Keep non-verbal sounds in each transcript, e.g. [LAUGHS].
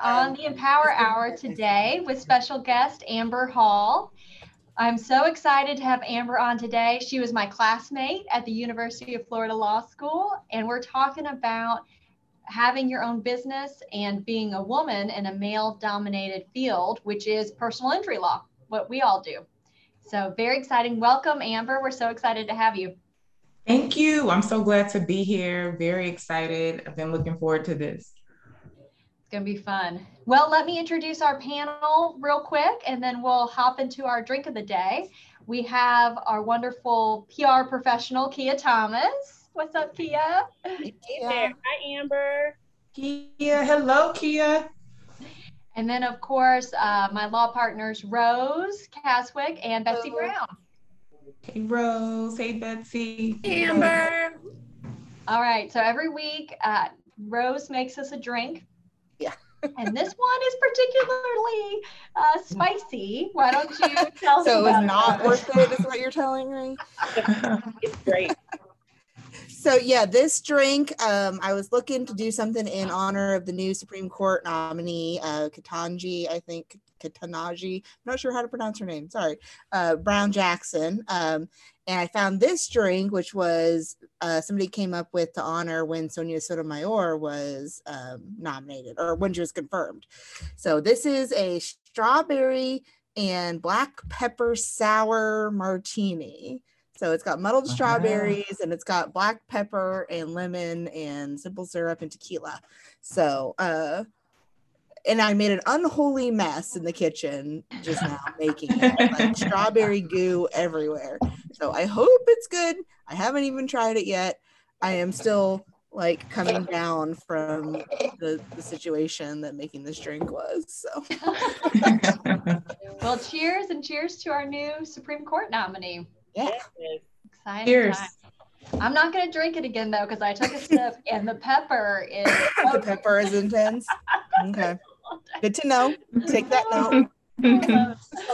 on the Empower Hour today with special guest Amber Hall. I'm so excited to have Amber on today. She was my classmate at the University of Florida Law School, and we're talking about having your own business and being a woman in a male dominated field, which is personal injury law, what we all do. So, very exciting. Welcome, Amber. We're so excited to have you. Thank you. I'm so glad to be here. Very excited. I've been looking forward to this. It's going to be fun. Well, let me introduce our panel real quick and then we'll hop into our drink of the day. We have our wonderful PR professional, Kia Thomas. What's up, Kia? Hey there. Hi, Amber. Kia. Hello, Kia. And then, of course, uh, my law partners, Rose Caswick and Betsy Hello. Brown. Hey, Rose. Hey, Betsy. Amber. All right. So every week, uh, Rose makes us a drink. Yeah. [LAUGHS] and this one is particularly uh, spicy. Why don't you tell so us? So it was not worth it, is what you're [LAUGHS] telling me? it's great. So yeah, this drink, um, I was looking to do something in honor of the new Supreme Court nominee, uh, Ketanji, I think Ketanji. I'm not sure how to pronounce her name. Sorry, uh, Brown Jackson. Um, and I found this drink, which was uh, somebody came up with to honor when Sonia Sotomayor was um, nominated or when she was confirmed. So this is a strawberry and black pepper sour martini. So it's got muddled uh-huh. strawberries and it's got black pepper and lemon and simple syrup and tequila. So uh and I made an unholy mess in the kitchen just now [LAUGHS] making it like strawberry goo everywhere. So I hope it's good. I haven't even tried it yet. I am still like coming down from the, the situation that making this drink was. So [LAUGHS] well, cheers and cheers to our new Supreme Court nominee. Yeah. Exciting. Cheers. Time. I'm not going to drink it again though because I took a sip and the pepper is [LAUGHS] the pepper is intense. Okay. Good to know. Take that [LAUGHS] note.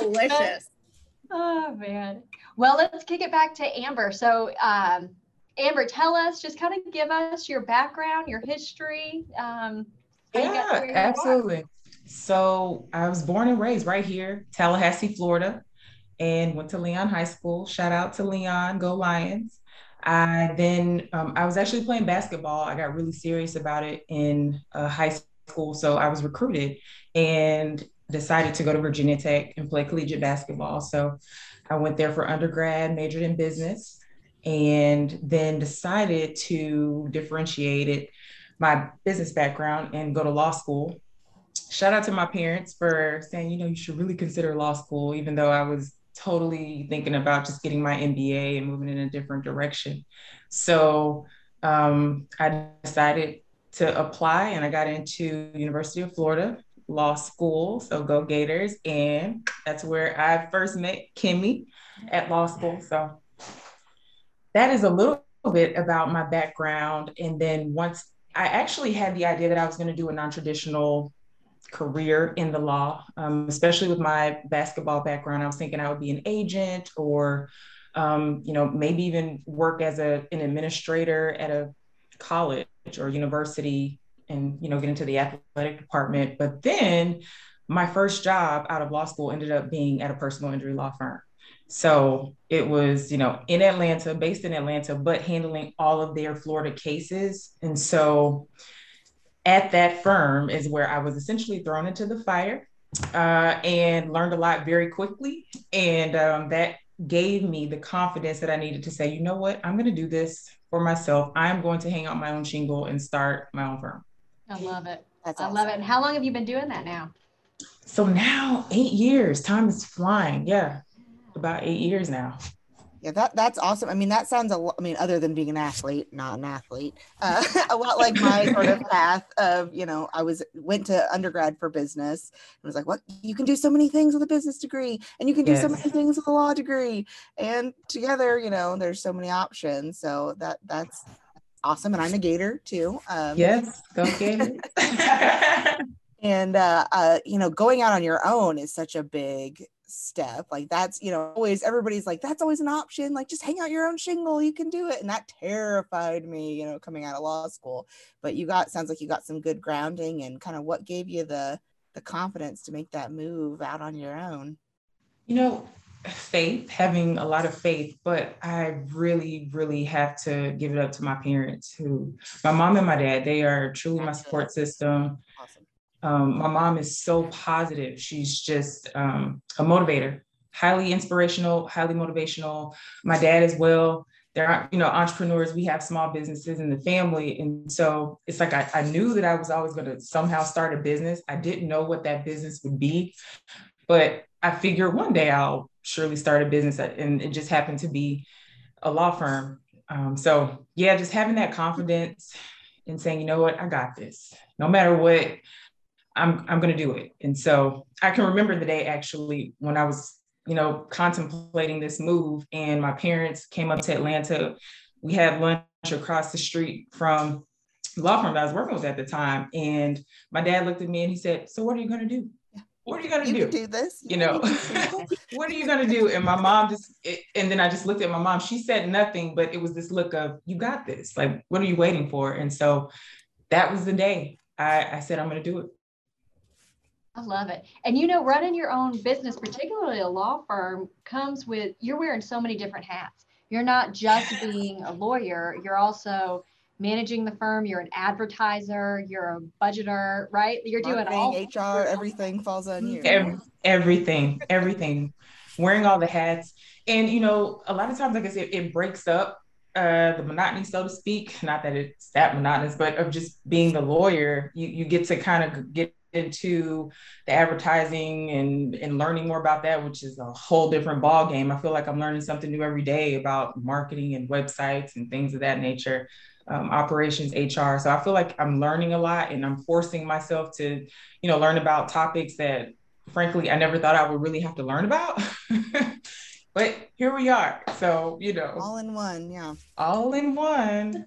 Delicious. Oh man. Well, let's kick it back to Amber. So, um, Amber, tell us, just kind of give us your background, your history. Um, yeah, absolutely. So, I was born and raised right here, Tallahassee, Florida, and went to Leon High School. Shout out to Leon, go Lions. I then um, I was actually playing basketball. I got really serious about it in uh, high school, so I was recruited and decided to go to Virginia Tech and play collegiate basketball. So I went there for undergrad, majored in business, and then decided to differentiate it my business background and go to law school. Shout out to my parents for saying, you know, you should really consider law school, even though I was totally thinking about just getting my MBA and moving in a different direction. So um, I decided to apply and I got into University of Florida Law School. So go Gators. And that's where I first met Kimmy at law school. So that is a little bit about my background. And then once I actually had the idea that I was going to do a non-traditional career in the law, um, especially with my basketball background. I was thinking I would be an agent or, um, you know, maybe even work as a, an administrator at a college or university and, you know, get into the athletic department. But then my first job out of law school ended up being at a personal injury law firm. So it was, you know, in Atlanta, based in Atlanta, but handling all of their Florida cases. And so at that firm is where I was essentially thrown into the fire uh, and learned a lot very quickly. And um, that gave me the confidence that I needed to say, you know what, I'm going to do this for myself. I'm going to hang out my own shingle and start my own firm. I love it. That's awesome. I love it. And how long have you been doing that now? So now eight years. Time is flying. Yeah, about eight years now. Yeah, that that's awesome. I mean, that sounds a lot. I mean, other than being an athlete, not an athlete, uh, [LAUGHS] a lot like my sort of path of you know, I was went to undergrad for business and was like, what you can do so many things with a business degree, and you can do yes. so many things with a law degree, and together, you know, there's so many options. So that that's awesome, and I'm a Gator too. Um, yes, go Gator. [LAUGHS] and uh, uh, you know, going out on your own is such a big step. Like that's, you know, always everybody's like, that's always an option. Like just hang out your own shingle, you can do it. And that terrified me, you know, coming out of law school. But you got sounds like you got some good grounding and kind of what gave you the the confidence to make that move out on your own. You know, faith, having a lot of faith, but I really, really have to give it up to my parents who my mom and my dad, they are truly my support system. Awesome. Um, my mom is so positive. She's just um, a motivator, highly inspirational, highly motivational. My dad as well. They're you know entrepreneurs. We have small businesses in the family, and so it's like I, I knew that I was always going to somehow start a business. I didn't know what that business would be, but I figured one day I'll surely start a business, and it just happened to be a law firm. Um, so yeah, just having that confidence and saying, you know what, I got this. No matter what, I'm I'm gonna do it. And so I can remember the day actually when I was, you know, contemplating this move, and my parents came up to Atlanta. We had lunch across the street from the law firm that I was working with at the time, and my dad looked at me and he said, "So what are you gonna do?" what are you gonna you do? do this. You, you know, [LAUGHS] [LAUGHS] what are you gonna do? And my mom just, it, and then I just looked at my mom. She said nothing, but it was this look of, you got this. Like, what are you waiting for? And so that was the day I, I said, I'm gonna do it. I love it. And you know, running your own business, particularly a law firm, comes with you're wearing so many different hats. You're not just [LAUGHS] being a lawyer, you're also managing the firm, you're an advertiser, you're a budgeter, right? You're Marketing, doing all HR, everything falls on you. everything, everything, wearing all the hats. And, you know, a lot of times, like I said, it breaks up uh, the monotony, so to speak. Not that it's that monotonous, but of just being the lawyer, you, you get to kind of get into the advertising and and learning more about that which is a whole different ball game i feel like i'm learning something new every day about marketing and websites and things of that nature um, operations, HR. So I feel like I'm learning a lot and I'm forcing myself to, you know, learn about topics that frankly I never thought I would really have to learn about. [LAUGHS] but here we are. So, you know, all in one. Yeah. All in one.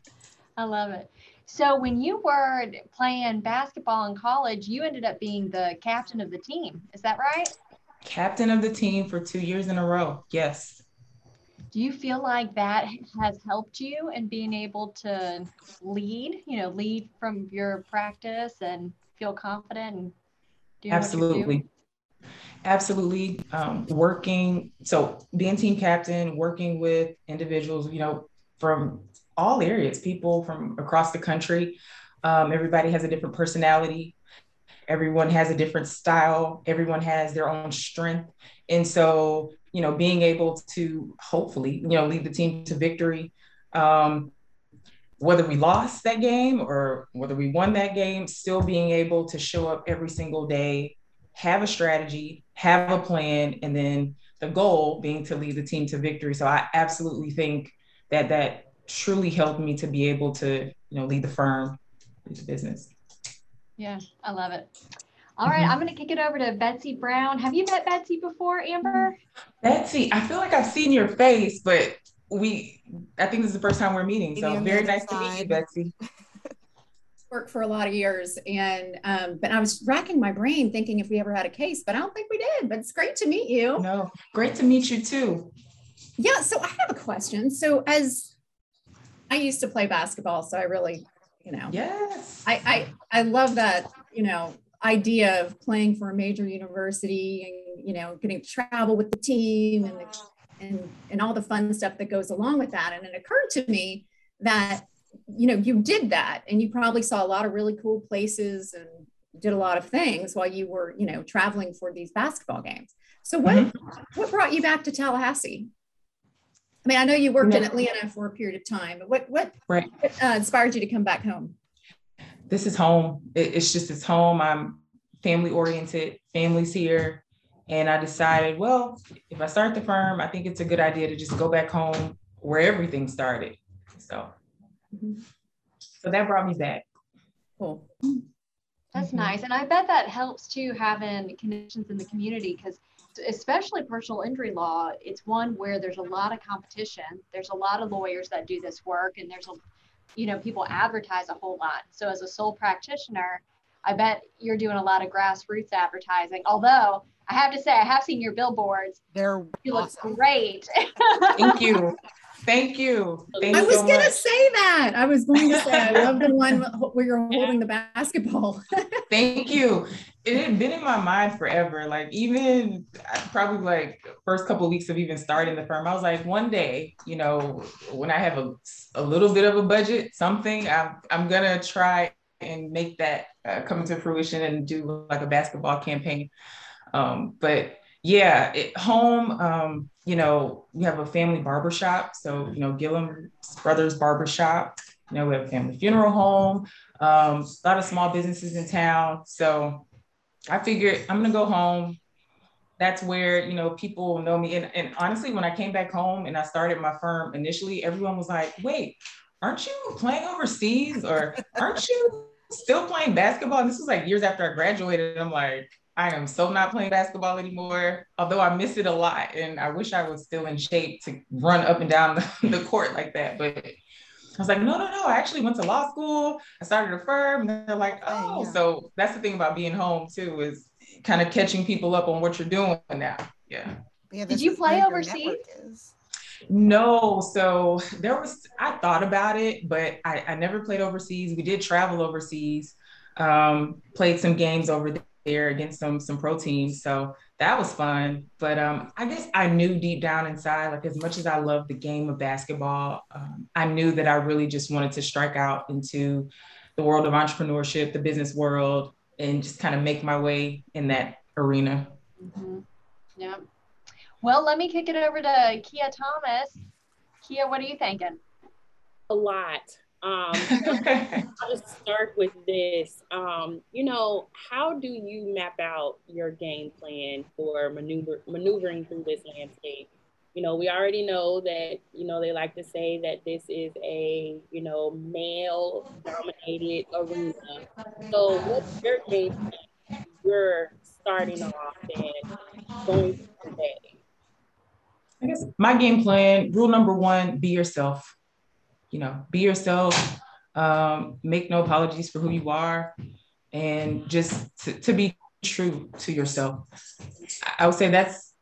[LAUGHS] I love it. So when you were playing basketball in college, you ended up being the captain of the team. Is that right? Captain of the team for two years in a row. Yes do you feel like that has helped you in being able to lead you know lead from your practice and feel confident and do absolutely absolutely um, working so being team captain working with individuals you know from all areas people from across the country um, everybody has a different personality everyone has a different style everyone has their own strength and so you know, being able to hopefully, you know, lead the team to victory. Um, whether we lost that game or whether we won that game, still being able to show up every single day, have a strategy, have a plan, and then the goal being to lead the team to victory. So I absolutely think that that truly helped me to be able to, you know, lead the firm, lead the business. Yeah, I love it. All right, mm-hmm. I'm going to kick it over to Betsy Brooks. Have you met Betsy before, Amber? Betsy, I feel like I've seen your face, but we, I think this is the first time we're meeting. So very nice to meet you, Betsy. [LAUGHS] Worked for a lot of years, and um, but I was racking my brain thinking if we ever had a case, but I don't think we did. But it's great to meet you. No, great to meet you too. Yeah, so I have a question. So as I used to play basketball, so I really, you know, yes, I I I love that you know idea of playing for a major university and you know getting to travel with the team and the, and and all the fun stuff that goes along with that. And it occurred to me that you know you did that and you probably saw a lot of really cool places and did a lot of things while you were you know traveling for these basketball games. So what mm-hmm. what brought you back to tallahassee i mean i know you worked in atlanta for a period of time but what what, right. what uh, inspired you to come back home this is home. It, it's just it's home. I'm family oriented, families here. And I decided, well, if I start the firm, I think it's a good idea to just go back home where everything started. So, mm-hmm. so that brought me back. Cool. That's mm-hmm. nice. And I bet that helps too, having connections in the community because especially personal injury law, it's one where there's a lot of competition. There's a lot of lawyers that do this work and there's a you know, people advertise a whole lot. So as a sole practitioner, I bet you're doing a lot of grassroots advertising. Although I have to say, I have seen your billboards. They're you awesome. look great. Thank you. [LAUGHS] Thank you. Thank I you was so gonna say that. I was going to say I [LAUGHS] love the one where you're holding the basketball. [LAUGHS] Thank you. It had been in my mind forever. Like even probably like first couple of weeks of even starting the firm, I was like, one day, you know, when I have a, a little bit of a budget, something, I'm I'm gonna try and make that uh, come to fruition and do like a basketball campaign. Um, but yeah, it, home, um, you know, we have a family barbershop. So, you know, Gillum Brothers Barbershop. You know, we have a family funeral home, um, a lot of small businesses in town. So I figured I'm gonna go home. That's where, you know, people know me. And, and honestly, when I came back home and I started my firm initially, everyone was like, wait, aren't you playing overseas or aren't you still playing basketball? And this was like years after I graduated. I'm like, I am so not playing basketball anymore, although I miss it a lot. And I wish I was still in shape to run up and down [LAUGHS] the, the court like that. But I was like, no, no, no. I actually went to law school. I started a firm. And they're like, oh, yeah. so that's the thing about being home too, is kind of catching people up on what you're doing now. Yeah. yeah Did you play overseas? No, so there was I thought about it, but I, I never played overseas. We did travel overseas, um, played some games over there against some some pro teams. So that was fun. But um, I guess I knew deep down inside, like as much as I love the game of basketball, um, I knew that I really just wanted to strike out into the world of entrepreneurship, the business world, and just kind of make my way in that arena. Mm-hmm. Yeah. Well, let me kick it over to Kia Thomas. Kia, what are you thinking? A lot. Um, [LAUGHS] [LAUGHS] I'll just start with this. Um, you know, how do you map out your game plan for maneuver maneuvering through this landscape? You know, we already know that, you know, they like to say that this is a, you know, male dominated arena. So what's your game plan? You're starting off and going today. I guess my game plan, rule number one, be yourself you know, be yourself, um, make no apologies for who you are, and just to, to be true to yourself. I would say that's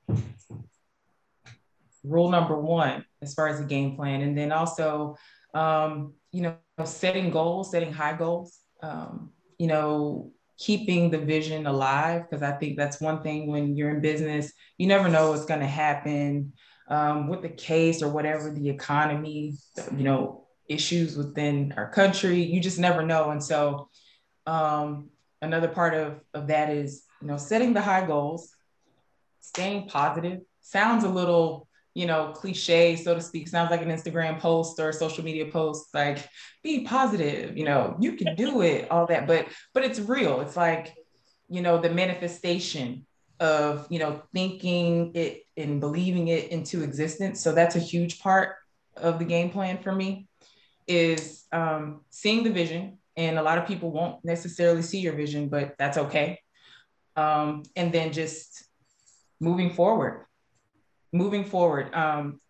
rule number one as far as the game plan. And then also, um, you know, setting goals, setting high goals, um, you know, keeping the vision alive, because I think that's one thing when you're in business, you never know what's going to happen um, with the case or whatever the economy, you know, issues within our country. You just never know. And so um, another part of, of that is, you know, setting the high goals, staying positive. Sounds a little, you know, cliche, so to speak. Sounds like an Instagram post or social media post, like be positive, you know, you can do it, all that. But but it's real. It's like, you know, the manifestation of you know thinking it and believing it into existence. So that's a huge part of the game plan for me is um, seeing the vision. And a lot of people won't necessarily see your vision but that's okay. Um, and then just moving forward moving forward. Um,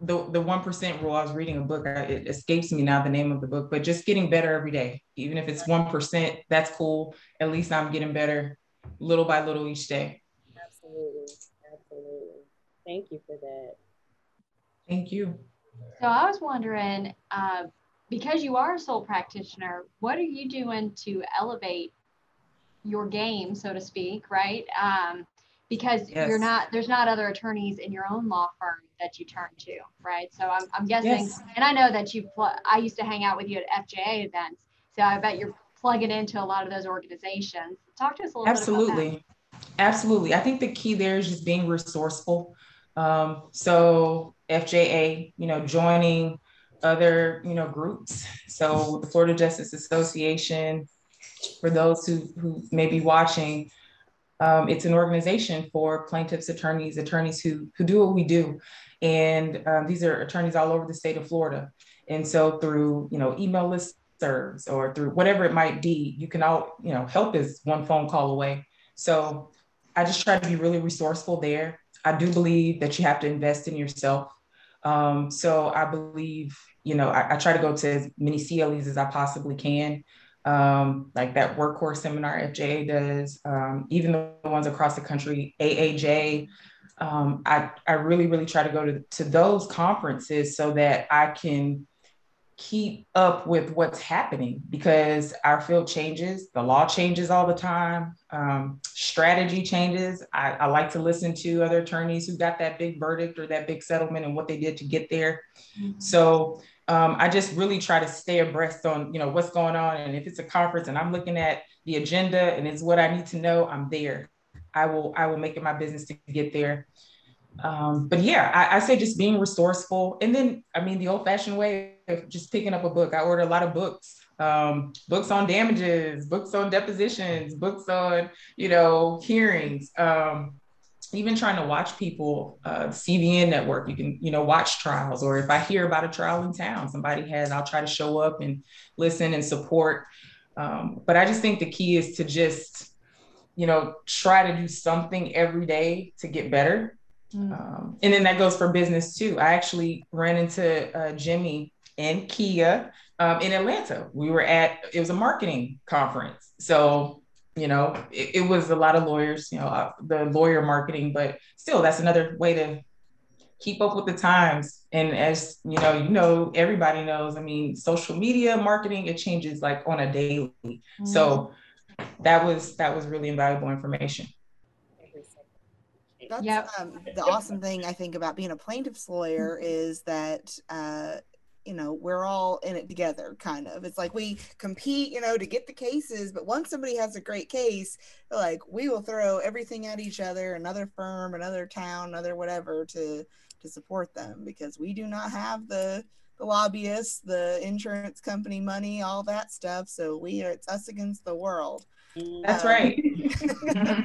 the, the 1% rule i was reading a book it escapes me now the name of the book but just getting better every day. Even if it's 1% that's cool. At least i'm getting better little by little each day. Thank you for that. Thank you. So I was wondering, uh, because you are a sole practitioner, what are you doing to elevate your game, so to speak, right? Um, because yes. you're not there's not other attorneys in your own law firm that you turn to, right? So I'm, I'm guessing, yes. and I know that you. Pl- I used to hang out with you at FJA events, so I bet you're plugging into a lot of those organizations. Talk to us a little Absolutely. bit about that. Absolutely. I think the key there is just being resourceful. Um, so FJA, you know, joining other, you know, groups. So the Florida Justice Association, for those who, who may be watching, um, it's an organization for plaintiffs, attorneys, attorneys who, who do what we do. And um, these are attorneys all over the state of Florida. And so through, you know, email list serves or through whatever it might be, you can all, you know, help is one phone call away. So I just try to be really resourceful there. I do believe that you have to invest in yourself. Um, so I believe, you know, I, I, try to go to as many CLEs as I possibly can. um, like that workhorse seminar FJA does, um, even the ones across the country, AAJ. Um, I, I really, really try to go to, to those conferences so that I can keep up with what's happening because our field changes, the law changes all the time, um, strategy changes. I, I, like to listen to other attorneys who got that big verdict or that big settlement and what they did to get there. Mm-hmm. So um, I just really try to stay abreast on you know what's going on, and if it's a conference and I'm looking at the agenda and it's what I need to know, I'm there. I will I will make it my business to get there. Um, but yeah, I, I, say just being resourceful. And then, I mean, the old fashioned way of just picking up a book. I order a lot of books, um, books on damages, books on depositions, books on, you know, hearings. Um, even trying to watch people, uh, CVN network, you can, you know, watch trials. Or if I hear about a trial in town, somebody has, I'll try to show up and listen and support. Um, but I just think the key is to just, you know, try to do something every day to get better Mm. Um, and then that goes for business too. I actually ran into uh, Jimmy and Kia um, in Atlanta. We were at, it was a marketing conference. So, you know, it, it was a lot of lawyers, you know, uh, the lawyer marketing, but still, that's another way to keep up with the times. And as you know, you know, everybody knows, I mean, social media marketing, it changes like on a daily. Mm. So that was, that was really invaluable information. That's yep. um, the awesome thing I think about being a plaintiff's lawyer is that uh, you know we're all in it together kind of. It's like we compete you know to get the cases but once somebody has a great case like we will throw everything at each other another firm another town another whatever to to support them because we do not have the the lobbyists the insurance company money all that stuff. So we are it's us against the world. That's um, right [LAUGHS]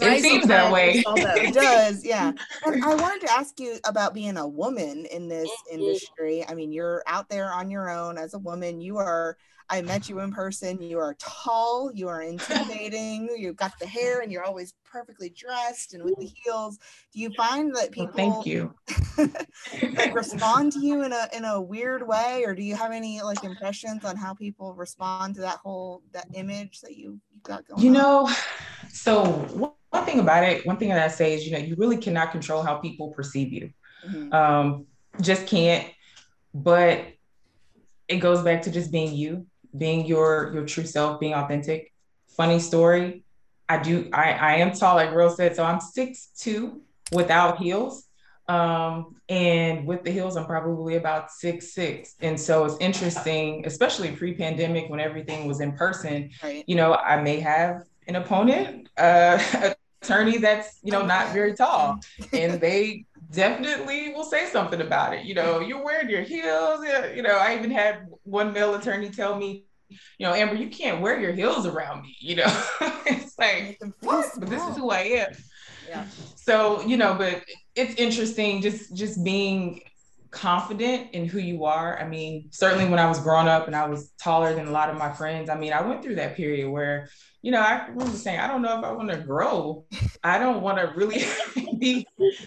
it seems that way. it [LAUGHS] does, yeah. And I wanted to ask you about being a woman in this mm-hmm. industry. I mean, you're out there on your own as a woman. You are. I met you in person. You are tall. You are intimidating. You've got the hair, and you're always perfectly dressed and with the heels. Do you find that people? Well, thank you. like [LAUGHS] respond to you in a in a weird way, or do you have any like impressions on how people respond to that whole that image that you got going? You know, so one thing about it, one thing that I say is, you know, you really cannot control how people perceive you. Mm-hmm. Um, just can't. But it goes back to just being you, being your your true self, being authentic. Funny story. I do. I I am tall, like Rose said. So I'm six two without heels. Um, and with the heels, I'm probably about six six. And so it's interesting, especially pre-pandemic when everything was in person. Right. You know, I may have an opponent, uh, [LAUGHS] attorney that's you know not very tall, and they definitely will say something about it. You know, you're wearing your heels. You know, I even had one male attorney tell me, you know, Amber, you can't wear your heels around me. You know, [LAUGHS] it's like what? But this is who I am. Yeah. So you know, but it's interesting just just being confident in who you are. I mean, certainly when I was growing up and I was taller than a lot of my friends, I mean, I went through that period where, you know, I remember saying, I don't know if I want to grow. I don't want to really [LAUGHS] be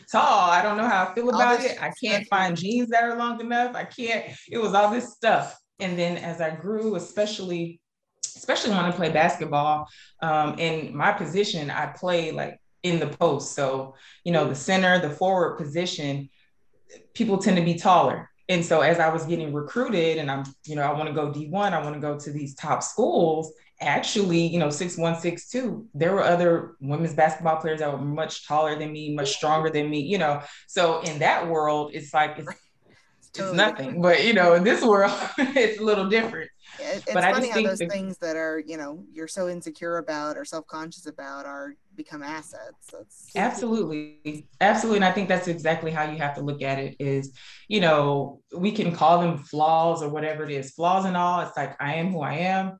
tall. I don't know how I feel about it. I can't find jeans that are long enough. I can't, it was all this stuff. And then as I grew, especially, especially when I play basketball, um, in my position, I play like in the post. So, you know, the center, the forward position, people tend to be taller. And so as I was getting recruited and I'm, you know, I want to go D1, I want to go to these top schools, actually, you know, six one, six two, there were other women's basketball players that were much taller than me, much stronger than me, you know. So in that world, it's like it's, it's nothing. But you know, in this world, [LAUGHS] it's a little different. it's but funny how those the, things that are, you know, you're so insecure about or self-conscious about are become assets. That's absolutely, absolutely. And I think that's exactly how you have to look at it is, you know, we can call them flaws or whatever it is, flaws and all. It's like, I am who I am.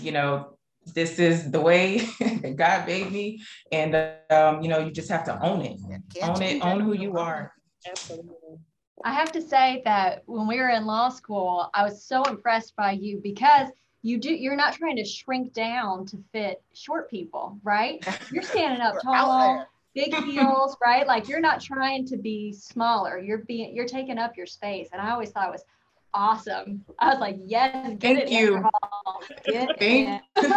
You know, this is the way that [LAUGHS] God made me. And, um, you know, you just have to own it, own it, own who you are. Absolutely. I have to say that when we were in law school, I was so impressed by you because you do you're not trying to shrink down to fit short people right? You're standing up [LAUGHS] tall big [LAUGHS] heels right? Like you're not trying to be smaller. You're being you're taking up your space. And i always thought it was awesome. I was like, yes, Thank you. Thank, [LAUGHS]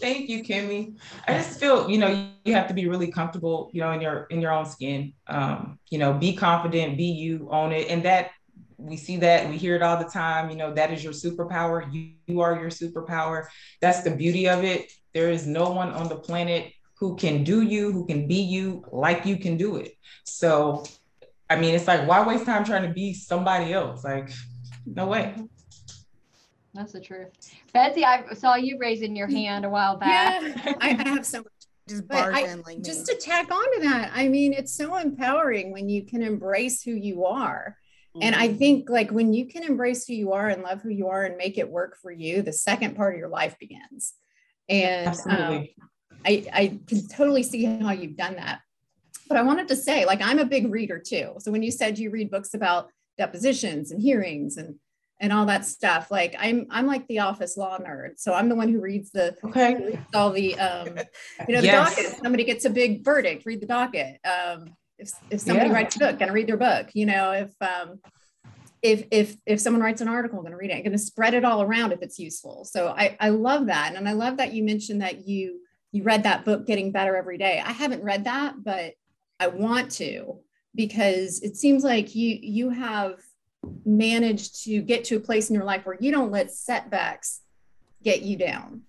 Thank you, Kimmy. I just feel, you know, you have to be really comfortable, you know, in your in your own skin. Um, you know, be confident, be you, own it. And that we see that, we hear it all the time, you know, that is your superpower. You, you are your superpower. That's the beauty of it. There is no one on the planet who can do you, who can be you like you can do it. So I mean, it's like, why waste time trying to be somebody else? Like, no way. That's the truth. Betsy, I saw you raising your hand a while back. Yeah, [LAUGHS] I have so much. Just, I, just to tack on to that, I mean, it's so empowering when you can embrace who you are. Mm-hmm. And I mm-hmm. think, like, when you can embrace who you are and love who you are and make it work for you, the second part of your life begins. And um, I, I can totally see how you've done that. But I wanted to say, like, I'm a big reader too. So when you said you read books about depositions and hearings and and all that stuff, like I'm I'm like the office law nerd. So I'm the one who reads the okay reads all the um, [LAUGHS] you know the yes. docket. Somebody gets a big verdict, read the docket. Um, if if somebody yeah. writes a book, gonna read their book. You know, if um, if if if someone writes an article, I'm going to read it. I'm going to spread it all around if it's useful. So I I love that, and I love that you mentioned that you you read that book, Getting Better Every Day. I haven't read that, but I want to because it seems like you you have managed to get to a place in your life where you don't let setbacks get you down.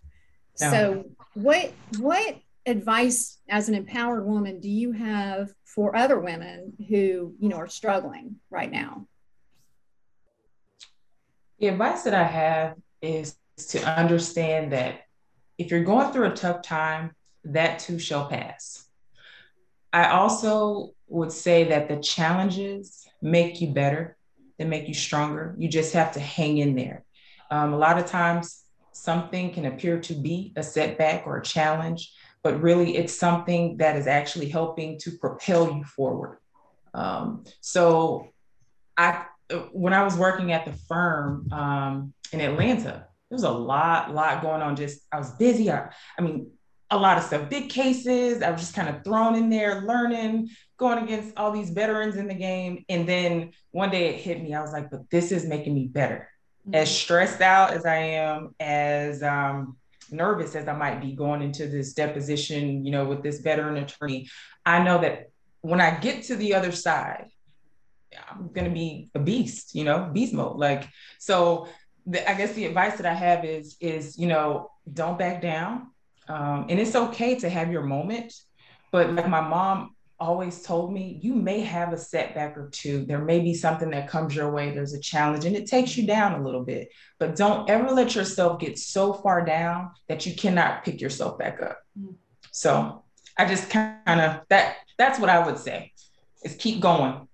No. So what what advice as an empowered woman do you have for other women who, you know, are struggling right now? The advice that I have is to understand that if you're going through a tough time, that too shall pass. I also would say that the challenges make you better, they make you stronger. You just have to hang in there. Um, a lot of times, something can appear to be a setback or a challenge, but really it's something that is actually helping to propel you forward. Um, so, I when I was working at the firm um, in Atlanta, there was a lot, lot going on. Just I was busy. I, I mean, a lot of stuff, big cases. I was just kind of thrown in there, learning, going against all these veterans in the game. And then one day it hit me. I was like, but this is making me better. Mm-hmm. As stressed out as I am, as um, nervous as I might be going into this deposition, you know, with this veteran attorney, I know that when I get to the other side, I'm going to be a beast, you know, beast mode. Like, so the, I guess the advice that I have is, is, you know, don't back down um, and it's okay to have your moment. But like my mom always told me, you may have a setback or two. There may be something that comes your way. There's a challenge and it takes you down a little bit. But don't ever let yourself get so far down that you cannot pick yourself back up. Mm-hmm. So I just kind of that that's what I would say is keep going.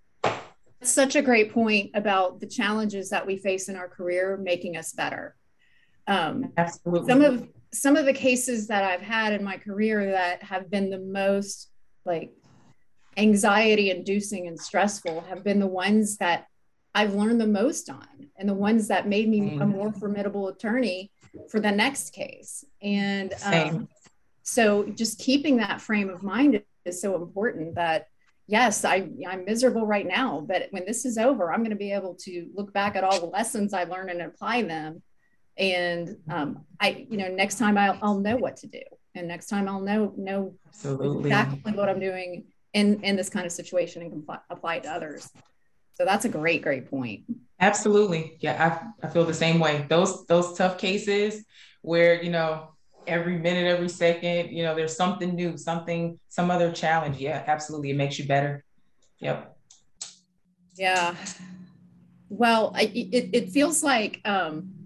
Such a great point about the challenges that we face in our career making us better. Um, Absolutely. Some of some of the cases that I've had in my career that have been the most like anxiety inducing and stressful have been the ones that I've learned the most on and the ones that made me a more formidable attorney for the next case. And um, so just keeping that frame of mind is so important that yes, I, I'm miserable right now, but when this is over, I'm going to be able to look back at all the lessons I learned and apply them and um, I, you know, next time I'll, I'll know what to do, and next time I'll know know Absolutely. exactly what I'm doing in in this kind of situation and apply it to others. So that's a great, great point. Absolutely, yeah, I, I feel the same way. Those those tough cases where you know every minute, every second, you know, there's something new, something, some other challenge. Yeah, absolutely, it makes you better. Yep. Yeah. Well, I, it, it feels like um,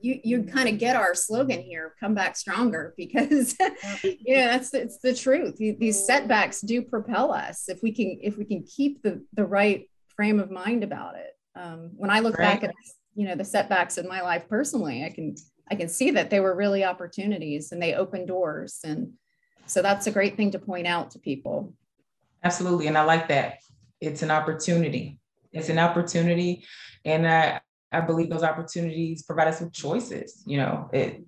you you kind of get our slogan here come back stronger [LAUGHS] because you know that's it's the truth. These setbacks do propel us if we can if we can keep the the right frame of mind about it. Um, when i look right. back at you know the setbacks in my life personally i can i can see that they were really opportunities and they open doors. And so that's a great thing to point out to people. Absolutely and i like that. It's an opportunity. It's an opportunity and i I believe those opportunities provide us with choices. You know, it,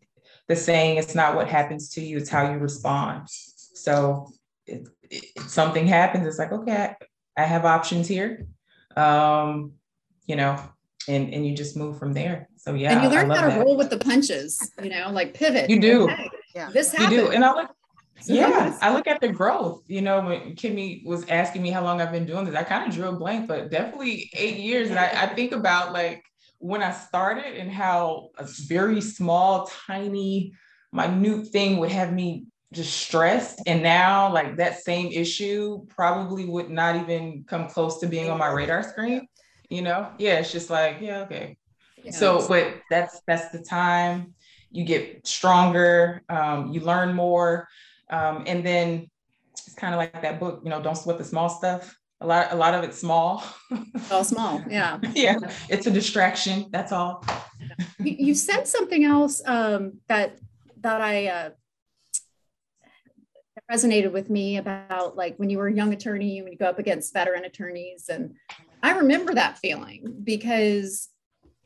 the saying, it's not what happens to you, it's how you respond. So if, something happens, it's like, okay, I, I have options here. Um, you know, and and you just move from there. So yeah, and you learn how to that. roll with the punches. You know, like pivot. You do. Okay, yeah, this happened. You do, and I look. Yeah, I look at the growth. You know, when Kimmy was asking me how long I've been doing this, I kind of drew a blank, but definitely eight years. And I, I think about like when I started and how a very small, tiny, minute thing would have me just stressed. And now, like that same issue probably would not even come close to being on my radar screen you know? Yeah it's just like yeah okay. Yeah, so but that's that's the time you get stronger um, you learn more um, and then it's kind of like that book you know don't sweat the small stuff a lot a lot of it's small. All small yeah. [LAUGHS] Yeah it's a distraction that's all. You, you said something else um, that that i uh, resonated with me about like when you were a young attorney when you go up against veteran attorneys and I remember that feeling because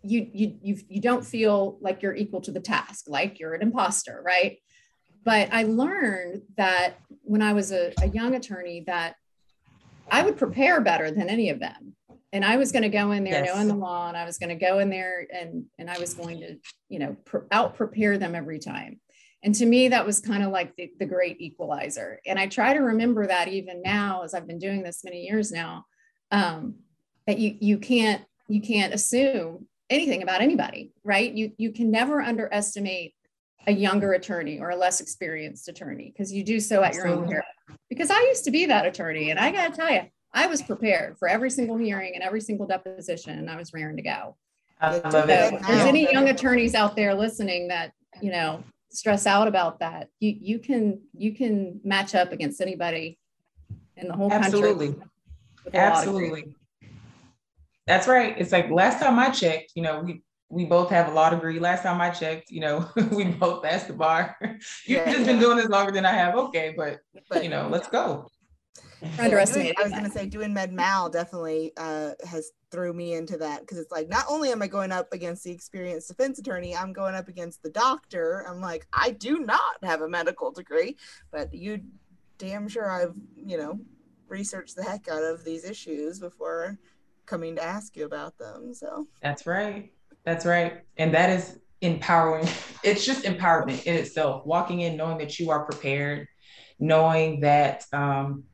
you you you you don't feel like you're equal to the task, like you're an imposter, right? But I learned that when I was a, a young attorney that I would prepare better than any of them. And I was going to go in there yes. knowing the law, and I was going to go in there and and I was going to, you know, pr- out prepare them every time. And to me, that was kind of like the, the great equalizer. And I try to remember that even now, as I've been doing this many years now, um, that you you can't you can't assume anything about anybody right you you can never underestimate a younger attorney or a less experienced attorney because you do so at your own peril because i used to be that attorney and i got to tell you i was prepared for every single hearing and every single deposition and i was raring to go I love so, it. if there's any young attorneys out there listening that you know stress out about that you you can you can match up against anybody in the whole absolutely. country absolutely that's right. It's like last time I checked, you know, we we both have a law degree. Last time I checked, you know, [LAUGHS] we [LAUGHS] both passed the bar. [LAUGHS] You've yeah, just yeah. been doing this longer than I have. Okay, but, but you know, let's go. Underestimated. I was going to say doing med mal definitely uh, has threw me into that because it's like not only am I going up against the experienced defense attorney, I'm going up against the doctor. I'm like, I do not have a medical degree, but you damn sure I've you know researched the heck out of these issues before coming to ask you about them. So that's right. That's right. And that is empowering. [LAUGHS] It's just empowerment in itself. Walking in knowing that you are prepared, knowing that um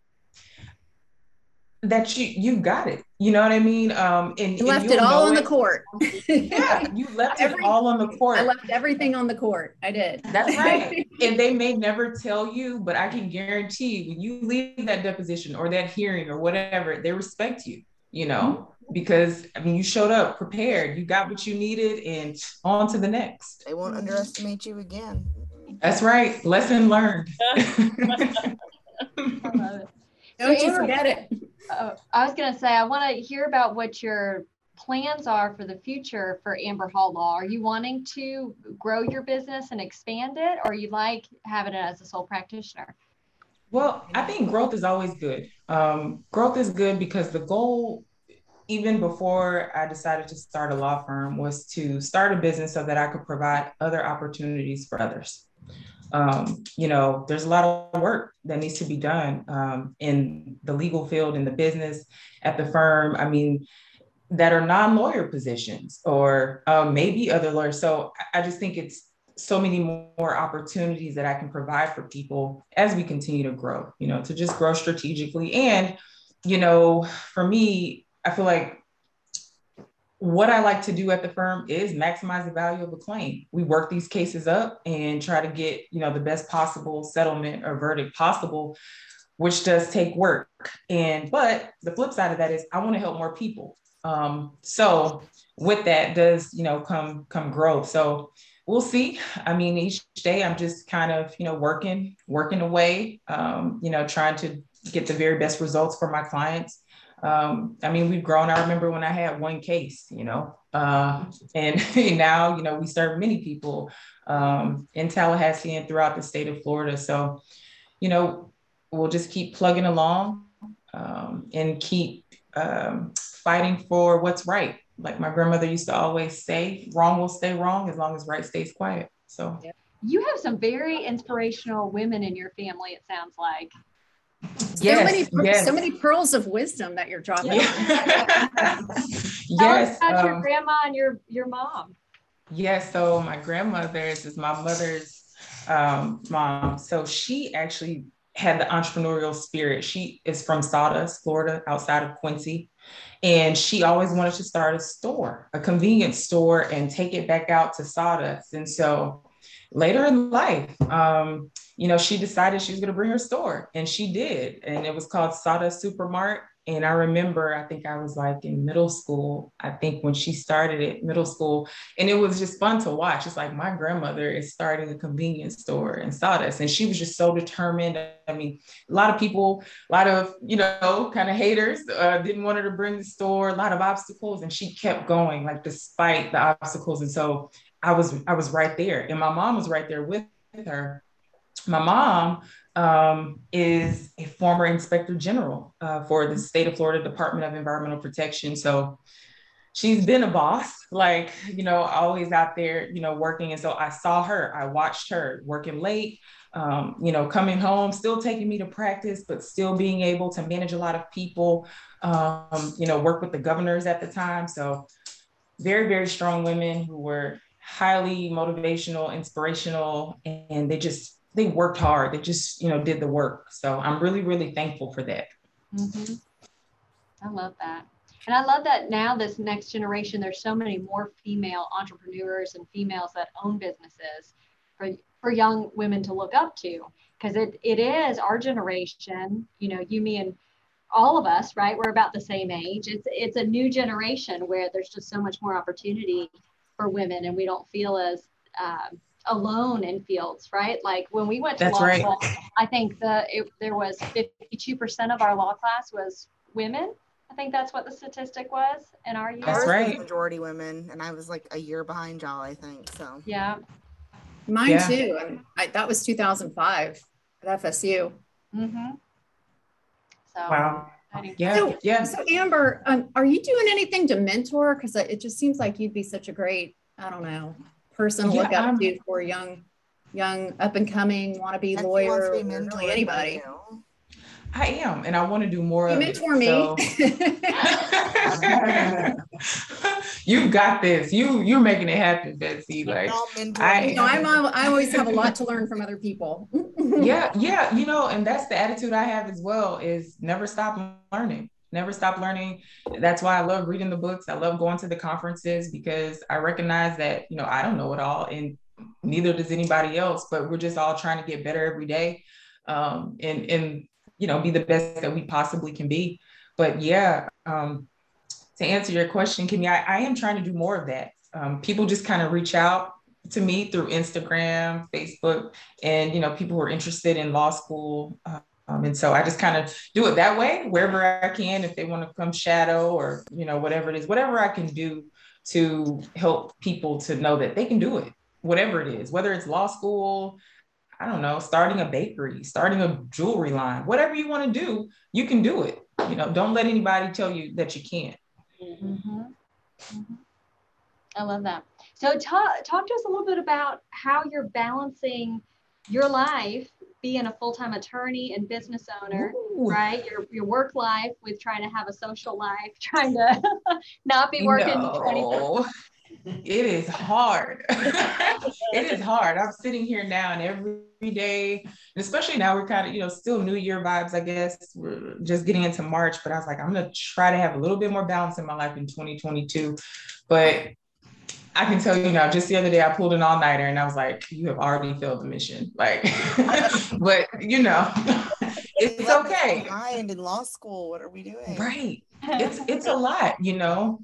that you you got it. You know what I mean? Um and you left and it all on it. the court. [LAUGHS] yeah, you left Every, it all on the court. I left everything on the court. I did. That's right. [LAUGHS] and they may never tell you, but I can guarantee when you leave that deposition or that hearing or whatever, they respect you you know, because I mean, you showed up prepared, you got what you needed, and on to the next. They won't underestimate you again. That's right. Lesson learned. [LAUGHS] I love it. Don't you forget it. Uh, I was going to say, I want to hear about what your plans are for the future for Amber Hall Law. Are you wanting to grow your business and expand it, or you like having it as a sole practitioner? Well, I think growth is always good. Um, growth is good because the goal, even before I decided to start a law firm, was to start a business so that I could provide other opportunities for others. Um, you know, there's a lot of work that needs to be done um, in the legal field, in the business, at the firm. I mean, that are non-lawyer positions or um, maybe other lawyers. So I just think it's so many more opportunities that I can provide for people as we continue to grow, you know, to just grow strategically. And, you know, for me, I feel like what I like to do at the firm is maximize the value of a claim. We work these cases up and try to get, you know, the best possible settlement or verdict possible, which does take work. And but the flip side of that is I want to help more people. Um, so with that does, you know, come come growth. So we'll see. I mean, each day I'm just kind of, you know, working, working away, um, you know, trying to get the very best results for my clients. Um, I mean, we've grown. I remember when I had one case, you know, uh, [LAUGHS] and now, you know, we serve many people um, in Tallahassee and throughout the state of Florida. So, you know, we'll just keep plugging along um, and keep um, fighting for what's right like my grandmother used to always say, wrong will stay wrong as long as right stays quiet. So you have some very inspirational women in your family, it sounds like. Yes, so many, yes. so many pearls of wisdom that you're dropping. [LAUGHS] yes. About um, your grandma and your your mom. Yes. So my grandmother is my mother's um, mom. So she actually had the entrepreneurial spirit. She is from Sawdust, Florida, outside of Quincy. And she always wanted to start a store, a convenience store, and take it back out to Sawdust. And so later in life, um, you know, she decided she was going to bring her store, and she did. And it was called Sawdust Supermart. And I remember, I think I was like in middle school, I think when she started it, middle school, and it was just fun to watch. It's like my grandmother is starting a convenience store in Sawdust, and she was just so determined. I mean, a lot of people, a lot of, you know, kind of haters uh, didn't want her to bring the store, a lot of obstacles, and she kept going, like despite the obstacles. And so I was, I was right there, and my mom was right there with her my mom um, is a former inspector general uh, for the state of Florida Department of Environmental Protection. So she's been a boss, like, you know, always out there, you know, working. And so I saw her, I watched her working late, um, you know, coming home, still taking me to practice, but still being able to manage a lot of people, um, you know, work with the governors at the time. So very, very strong women who were highly motivational, inspirational, and they just they worked hard. They just, you know, did the work. So I'm really, really thankful for that. Mm-hmm. I love that. And I love that now, this next generation, there's so many more female entrepreneurs and females that own businesses for, for young women to look up to. Because it, it is our generation, you know, you, me, and all of us, right? We're about the same age. It's, it's a new generation where there's just so much more opportunity for women, and we don't feel as um, alone in fields, right? Like when we went to That's law right. school, I think the it, there was 52% of our law class was women. I think that's what the statistic was in our year. That's right. Majority women, and I was like a year behind y'all, I think. So yeah, mine yeah. too. And I, that was 2005 at FSU. Mm-hmm. So wow. Yeah, so, yeah. So Amber, um, are you doing anything to mentor? Because it just seems like you'd be such a great, I don't know, person to yeah, look up um, to for young, young up and coming wannabe lawyer, or really anybody. I am, and I want to do more. You mentor me. So. [LAUGHS] [LAUGHS] you got this. You you're making it happen, Betsy. Like I, you know, I'm I always have a lot to learn from other people. [LAUGHS] yeah, yeah, you know, and that's the attitude I have as well. Is never stop learning never stop learning. That's why I love reading the books. I love going to the conferences because I recognize that, you know, I don't know it all and neither does anybody else, but we're just all trying to get better every day um, and, and, you know, be the best that we possibly can be. But yeah, um, to answer your question, Kimmy, I, I am trying to do more of that. Um, people just kind of reach out to me through Instagram, Facebook, and you know, people who are interested in law school. Um, and so I just kind of do it that way, wherever I can, if they want to come shadow or, you know, whatever it is, whatever I can do to help people to know that they can do it, whatever it is, whether it's law school, I don't know, starting a bakery, starting a jewelry line, whatever you want to do, you can do it. You know, don't let anybody tell you that you can't. Mm-hmm. Mm-hmm. I love that. So talk, talk to us a little bit about how you're balancing your life being a full-time attorney and business owner, Ooh. right? Your your work life with trying to have a social life, [LAUGHS] trying to not be working no. It is hard. [LAUGHS] [LAUGHS] it is hard. I'm sitting here now and every day, especially now we're kind of, you know, still New Year vibes, I guess. We're just getting into March, but I was like, I'm gonna try to have a little bit more balance in my life in 2022. But I can tell you now, just the other day I pulled an all nighter and I was like, you have already failed the mission. Like, [LAUGHS] but you know, [LAUGHS] it's okay. Mind in law school. What are we doing? Right. It's it's a lot, you know.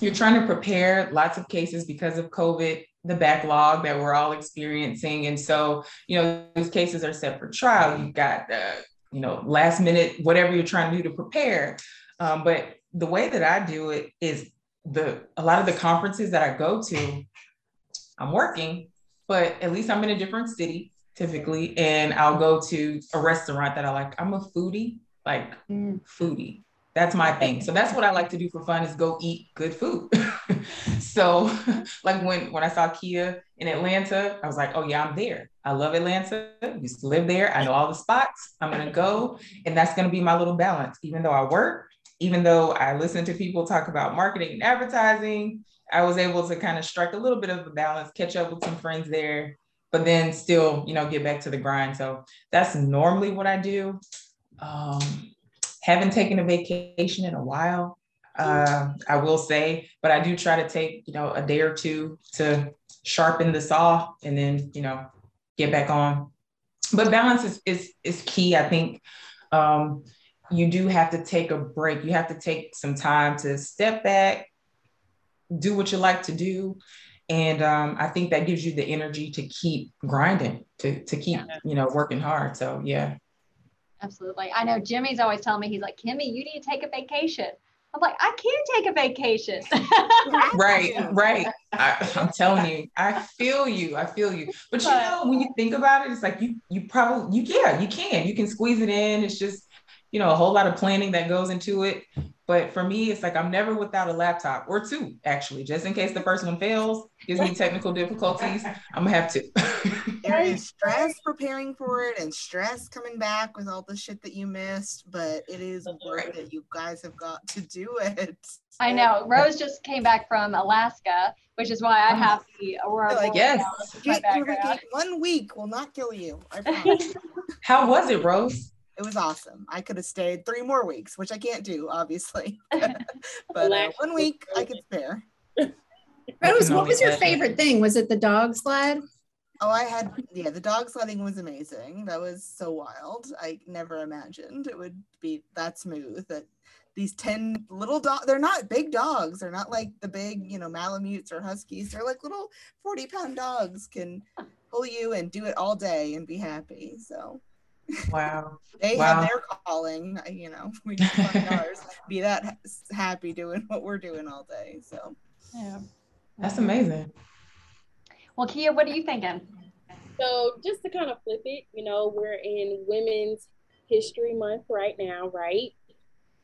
You're trying to prepare lots of cases because of COVID, the backlog that we're all experiencing. And so, you know, these cases are set for trial. You've got the, you know, last minute, whatever you're trying to do to prepare. Um, but the way that I do it is the a lot of the conferences that I go to, I'm working, but at least I'm in a different city typically, and I'll go to a restaurant that I like. I'm a foodie, like mm. foodie. That's my thing. So that's what I like to do for fun is go eat good food. [LAUGHS] so [LAUGHS] like when when I saw Kia in Atlanta, I was like, oh yeah, I'm there. I love Atlanta. I used to live there. I know all the spots. I'm gonna go. And that's gonna be my little balance. Even though I work, even though I listen to people talk about marketing and advertising, I was able to kind of strike a little bit of a balance, catch up with some friends there, but then still, you know, get back to the grind. So that's normally what I do. Um, haven't taken a vacation in a while, uh, I will say, but I do try to take, you know, a day or two to sharpen the saw and then, you know, get back on. But balance is is, is key. I think um, you do have to take a break. You have to take some time to step back, do what you like to do. And um, I think that gives you the energy to keep grinding, to, to keep, you know, working hard. So, yeah. Absolutely. I know Jimmy's always telling me, he's like, Kimmy, you need to take a vacation. I'm like, I can't take a vacation. [LAUGHS] right, [LAUGHS] right. I, am telling you, I feel you. I feel you. But you know, when you think about it, it's like you you probably you yeah, you can. You can squeeze it in. It's just, you know, a whole lot of planning that goes into it. But for me, it's like I'm never without a laptop or two, actually, just in case the first one fails, gives me [LAUGHS] technical difficulties. I'm gonna have to. [LAUGHS] there is stress preparing for it and stress coming back with all the shit that you missed, but it is worth it. You guys have got to do it. I know. Rose just came back from Alaska, which is why I oh. have the aurora. Like, yes. One week will not kill you. [LAUGHS] How was it, Rose? It was awesome. I could have stayed three more weeks, which I can't do, obviously. [LAUGHS] [LAUGHS] but uh, one week I could spare. Rose, what was your favorite thing? Was it the dog sled? Oh, I had yeah, the dog sledding was amazing. That was so wild. I never imagined it would be that smooth. That these 10 little dogs, they're not big dogs. They're not like the big, you know, Malamutes or Huskies. They're like little 40 pound dogs can pull you and do it all day and be happy. So Wow. [LAUGHS] they wow. have their calling, you know, we just find ours, [LAUGHS] be that happy doing what we're doing all day. So, yeah. That's amazing. Well, Kia, what are you thinking? So, just to kind of flip it, you know, we're in Women's History Month right now, right?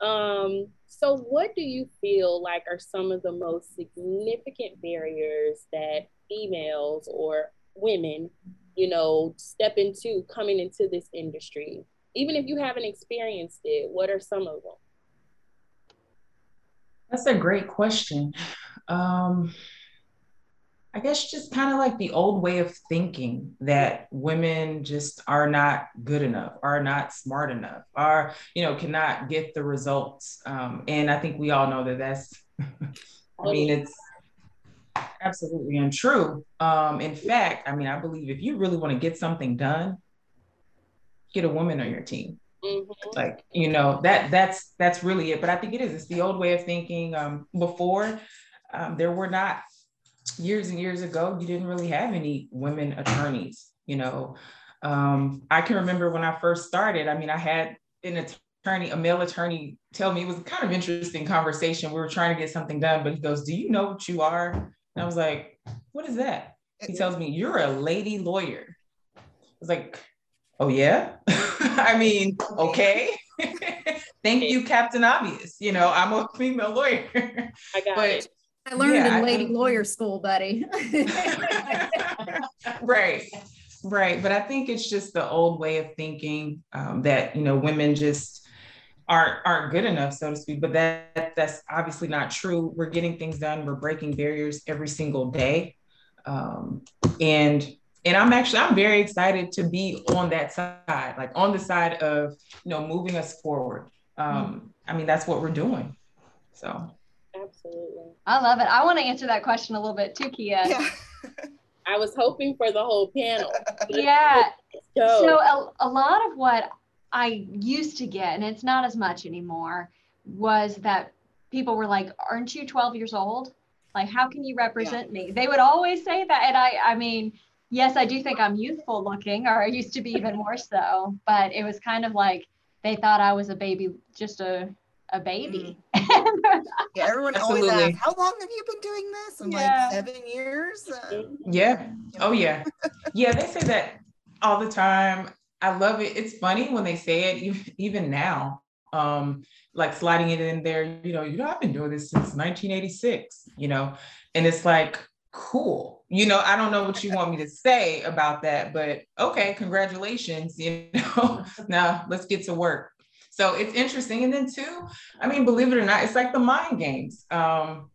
Um, so what do you feel like are some of the most significant barriers that females or women you know, step into coming into this industry? Even if you haven't experienced it, what are some of them? That's a great question. Um, I guess just kind of like the old way of thinking that women just are not good enough, are not smart enough, are, you know, cannot get the results. Um, and I think we all know that that's, [LAUGHS] I mean, it's, absolutely untrue. Um, in fact, I mean, I believe if you really want to get something done, get a woman on your team. Mm-hmm. Like, you know, that that's that's really it. But I think it is. It's the old way of thinking. Um, before, um, there were not years and years ago, you didn't really have any women attorneys, you know. Um, I can remember when I first started, I mean, I had an attorney, a male attorney, tell me it was kind of interesting conversation. We were trying to get something done, but he goes, Do you know what you are? And I was like, what is that? He tells me, you're a lady lawyer. I was like, oh yeah? [LAUGHS] I mean, okay. [LAUGHS] Thank you, Captain Obvious. You know, I'm a female lawyer. I got but, it. I learned yeah, in lady think... lawyer school, buddy. [LAUGHS] right. Right. But I think it's just the old way of thinking um, that, you know, women just aren't aren't good enough, so to speak. But that that's obviously not true. We're getting things done. We're breaking barriers every single day, um, and and I'm actually I'm very excited to be on that side, like on the side of you know moving us forward. Um, I mean that's what we're doing. So absolutely, I love it. I want to answer that question a little bit too, Kia. Yeah. I was hoping for the whole panel. [LAUGHS] yeah. So a, a lot of what I used to get, and it's not as much anymore, was that people were like, "Aren't you 12 years old? Like, how can you represent yeah. me?" They would always say that, and I, I mean, yes, I do think I'm youthful looking, or I used to be even more so, but it was kind of like they thought I was a baby, just a a baby. Mm. [LAUGHS] yeah, everyone Absolutely. always asks, "How long have you been doing this?" I'm yeah. like, seven years. Uh, yeah. Oh yeah. [LAUGHS] yeah, they say that all the time. I love it. It's funny when they say it, even now. um, like sliding it in there, you know, you know, I've been doing this since 1986, you know, and it's like, cool. You know, I don't know what you want me to say about that, but okay, congratulations, you [LAUGHS] know, now let's get to work. So it's interesting. And then too, I mean, believe it or not, it's like the mind games. Um,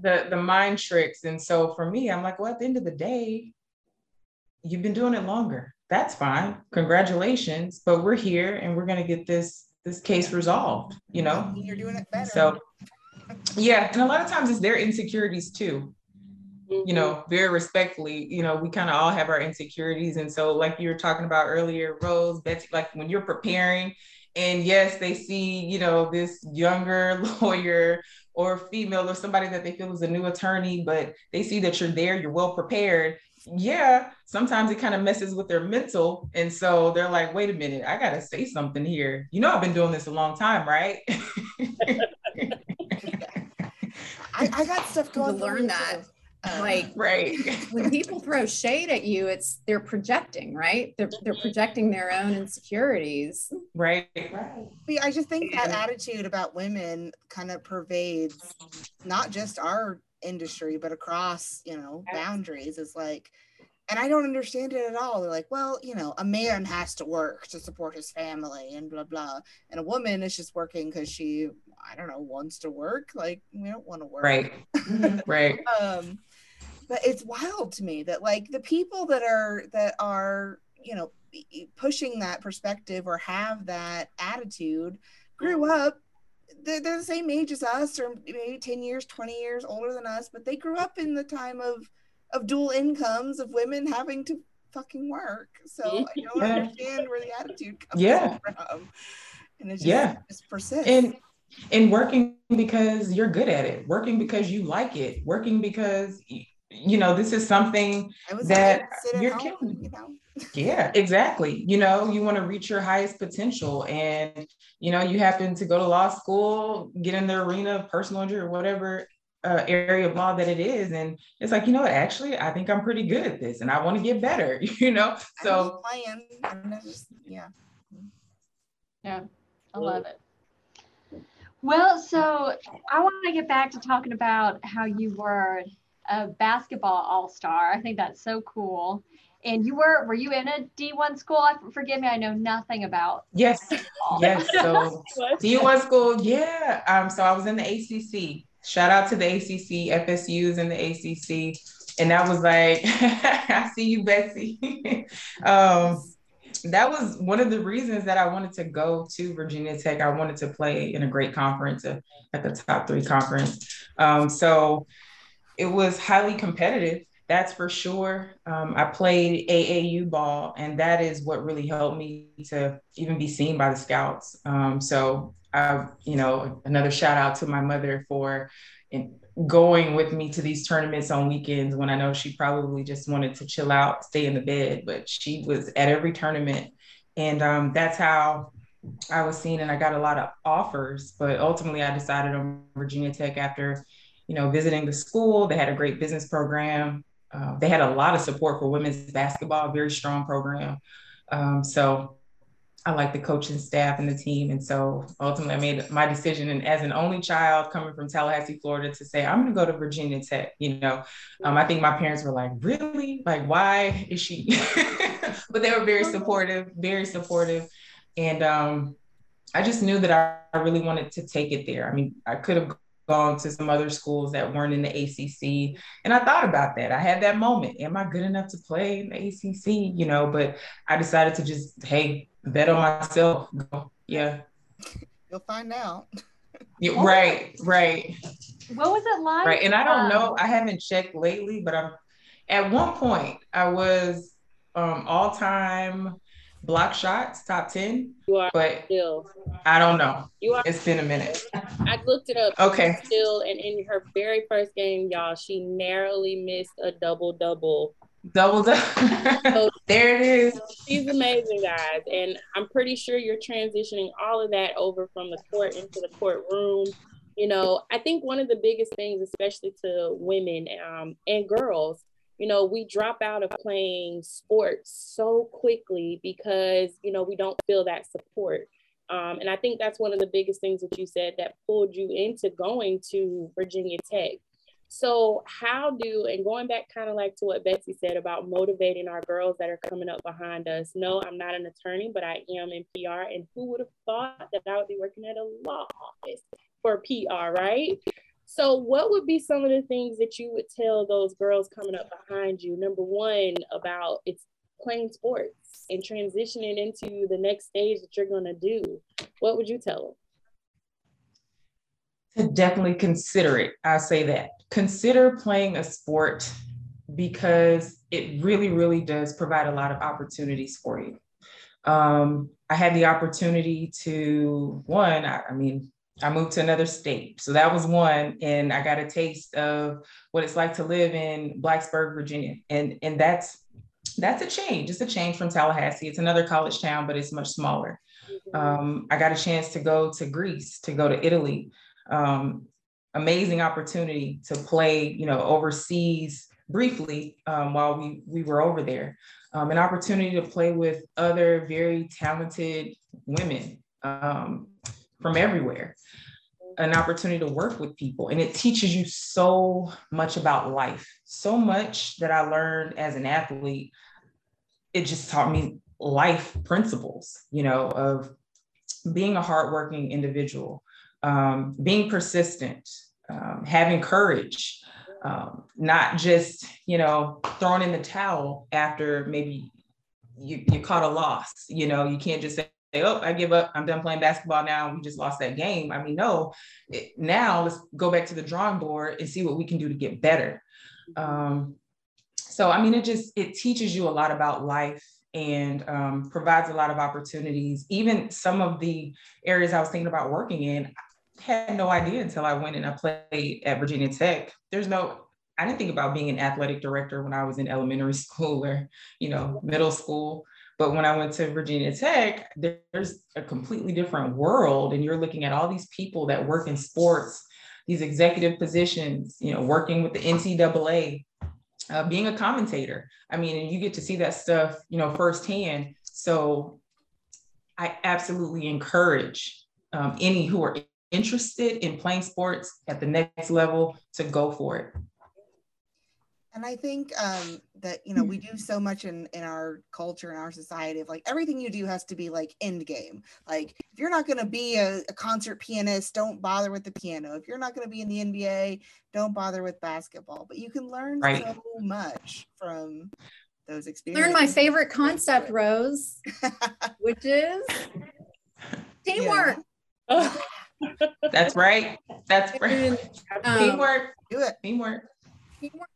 the the mind tricks. And so for me, I'm like, well, at the end of the day, you've been doing it longer. That's fine. Congratulations. But we're here and we're gonna get this this case resolved, you know? You're doing it better. So yeah, and a lot of times it's their insecurities too. You know, mm-hmm. very respectfully, you know, we kind of all have our insecurities. And so, like you were talking about earlier, Rose, Betsy, like when you're preparing, and yes, they see, you know, this younger [LAUGHS] lawyer or female or somebody that they feel is a new attorney, but they see that you're there, you're well prepared, yeah, sometimes it kind of messes with their mental. And so they're like, wait a minute, I got to say something here. You know, I've been doing this a long time, right? [LAUGHS] I, I, got stuff going to learn that. Too. Uh, like right when people throw shade at you it's they're projecting right they're, they're projecting their own insecurities right right See, i just think that attitude about women kind of pervades not just our industry, but across, you know, boundaries is like, and I don't understand it at all. They're like, well, you know, a man has to work to support his family and blah, blah. And a woman is just working because she, I don't know, wants to work. Like, we don't want to work. Right. [LAUGHS] [LAUGHS] right. Um, but it's wild to me that like the people that are, that are, you know, pushing that perspective or have that attitude grew up they're, they're the same age as us or maybe 10 years 20 years older than us but they grew up in the time of of dual incomes of women having to fucking work so i don't yeah. understand where the attitude comes yeah. from and it just, yeah just persists and and working because you're good at it working because you like it working because you know this is something that you're home, you know? Yeah exactly. You know you want to reach your highest potential and you know you happen to go to law school get in the arena of personal injury or whatever uh, area of law that it is and it's like you know actually i think i'm pretty good at this and i want to get better [LAUGHS] you know? So yeah. Yeah i love it. Well so i want to get back to talking about how you were a basketball all-star. I think that's so cool and you were were you in a D1 school? I, forgive me, I know nothing about. Yes, yes. [LAUGHS] So D1 school, yeah. Um, so I was in the ACC. Shout out to the ACC, FSU's in the ACC, and that was like, [LAUGHS] I see you, Betsy. [LAUGHS] um, that was one of the reasons that I wanted to go to Virginia Tech. I wanted to play in a great conference, uh, at the top three conference. Um, so it was highly competitive that's for sure. Um, I played AAU ball, and that is what really helped me to even be seen by the scouts. Um, so, I, you know, another shout out to my mother for going with me to these tournaments on weekends when I know she probably just wanted to chill out, stay in the bed, but she was at every tournament, and um, that's how I was seen. And I got a lot of offers, but ultimately, I decided on Virginia Tech after you know, visiting the school. They had a great business program. Uh, they had a lot of support for women's basketball, very strong program. Um, so I like the coaching staff and the team. And so ultimately I made my decision and as an only child coming from Tallahassee, Florida to say, I'm going to go to Virginia Tech, you know, um, I think my parents were like, really? Like, why is she? [LAUGHS] but they were very supportive, very supportive. And um, I just knew that I, I really wanted to take it there. I mean, I could have gone to some other schools that weren't in the ACC. And I thought about that. I had that moment. Am I good enough to play in the ACC? You know, but I decided to just, hey, bet on myself. Yeah. You'll find out. yeah, right, right. What was it like? Right. And I don't um, know, I haven't checked lately, but I'm at one point I was um all time block shots, top 10. You are but still. I don't know. You are. It's been a minute. I looked it up. Okay. Still, and in her very first game, y'all, she narrowly missed a double double. Double double. so, [LAUGHS] there it is. She's amazing, guys, and I'm pretty sure you're transitioning all of that over from the court into the courtroom. You know, I think one of the biggest things, especially to women um, and girls, you know, we drop out of playing sports so quickly because, you know, we don't feel that support. Um, and I think that's one of the biggest things that you said that pulled you into going to Virginia Tech. So, how do, and going back kind of like to what Betsy said about motivating our girls that are coming up behind us. No, I'm not an attorney, but I am in PR. And who would have thought that I would be working at a law office for PR, right? So, what would be some of the things that you would tell those girls coming up behind you? Number one, about it's playing sports and transitioning into the next stage that you're going to do. What would you tell them? To definitely consider it. I say that. Consider playing a sport because it really, really does provide a lot of opportunities for you. Um, I had the opportunity to, one, I, I mean, I moved to another state. So that was one. And I got a taste of what it's like to live in Blacksburg, Virginia. And, and that's that's a change. It's a change from Tallahassee. It's another college town, but it's much smaller. Mm-hmm. Um, I got a chance to go to Greece, to go to Italy. Um, amazing opportunity to play, you know, overseas briefly um, while we we were over there. Um, an opportunity to play with other very talented women um, from everywhere an opportunity to work with people. And it teaches you so much about life so much that i learned as an athlete. It just taught me life principles you know of being a hardworking individual um, being persistent um, having courage um, not just you know throwing in the towel after maybe you, you caught a loss you know you can't just say oh, I give up. I'm done playing basketball now. We just lost that game. I mean, no. It, now let's go back to the drawing board and see what we can do to get better. Um, so, I mean, it just it teaches you a lot about life and um, provides a lot of opportunities. Even some of the areas I was thinking about working in, I had no idea until I went and I played at Virginia Tech. There's no I didn't think about being an athletic director when I was in elementary [LAUGHS] school or, you know, middle school. But when I went to Virginia Tech, there's a completely different world. And you're looking at all these people that work in sports, these executive positions, you know, working with the NCAA, uh, being a commentator. I mean, and you get to see that stuff, you know, firsthand. So I absolutely encourage um, any who are interested in playing sports at the next level to go for it. And I think um, that you know we do so much in in our culture and our society of like everything you do has to be like end game. Like if you're not going to be a, a, concert pianist, don't bother with the piano. If you're not going to be in the NBA, don't bother with basketball. But you can learn right. so much from those experiences. Learn my favorite concept, Rose, [LAUGHS] which is teamwork. [LAUGHS] That's right. That's [LAUGHS] right. Um, teamwork. Do it. Teamwork teamwork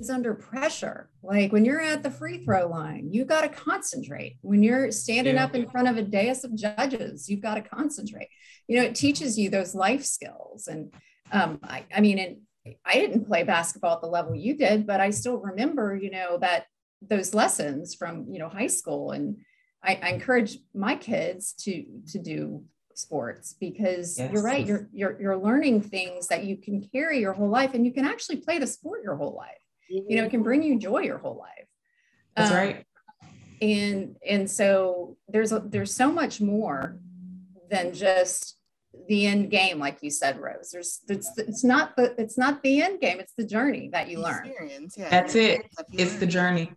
is under pressure. Like when you're at the free throw line, you got to concentrate. When you're standing yeah. up in front of a dais of judges, you've got to concentrate. You know, it teaches you those life skills. And um, I, I mean, and I didn't play basketball at the level you did, but I still remember, you know, that those lessons from, you know, high school. And I, I encourage my kids to to do sports because yes. you're right you're, you're you're learning things that you can carry your whole life and you can actually play the sport your whole life. Mm-hmm. you know it can bring you joy your whole life. That's um, right. and and so there's a, there's so much more than just the end game like you said rose. There's it's, it's not the it's not the end game it's the journey that you learn. Yeah. that's it. It's the journey.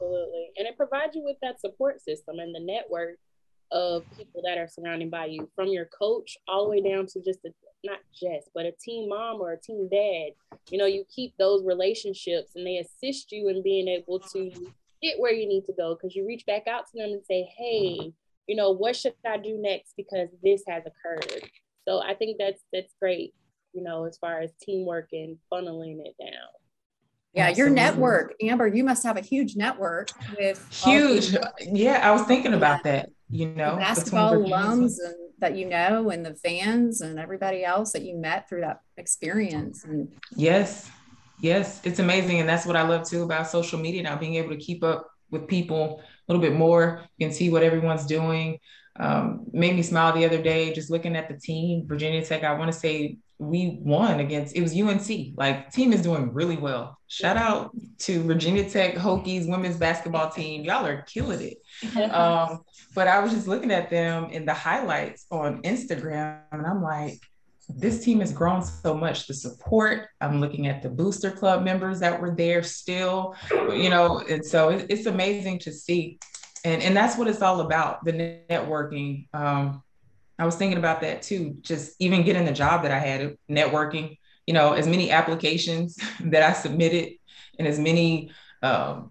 Absolutely. And it provides you with that support system and the network of people that are surrounding by you from your coach all the way down to just a not just but a team mom or a team dad. You know you keep those relationships and they assist you in being able to get where you need to go because you reach back out to them and say hey you know what should i do next because this has occurred? So i think that's that's great you know as far as teamwork and funneling it down yeah, your network, Amber, you must have a huge network with huge. Yeah, I was thinking about that you know, basketball alums and that you know, and the fans and everybody else that you met through that experience. And yes, yes, it's amazing, and that's what I love too about social media now, being able to keep up with people a little bit more. You can see what everyone's doing. Um, made me smile the other day just looking at the team, Virginia Tech. I want to say we won against it was UNC. Like team is doing really well. Shout out to Virginia Tech Hokies women's basketball team. Y'all are killing it. [LAUGHS] Um, but I was just looking at them in the highlights on Instagram, and I'm like, this team has grown so much. The support. I'm looking at the booster club members that were there still, you know, and so it, it's amazing to see. And and that's what it's all about. The networking. Um, I was thinking about that too. Just even getting the job that I had, networking. You know, as many applications [LAUGHS] that I submitted, and as many um,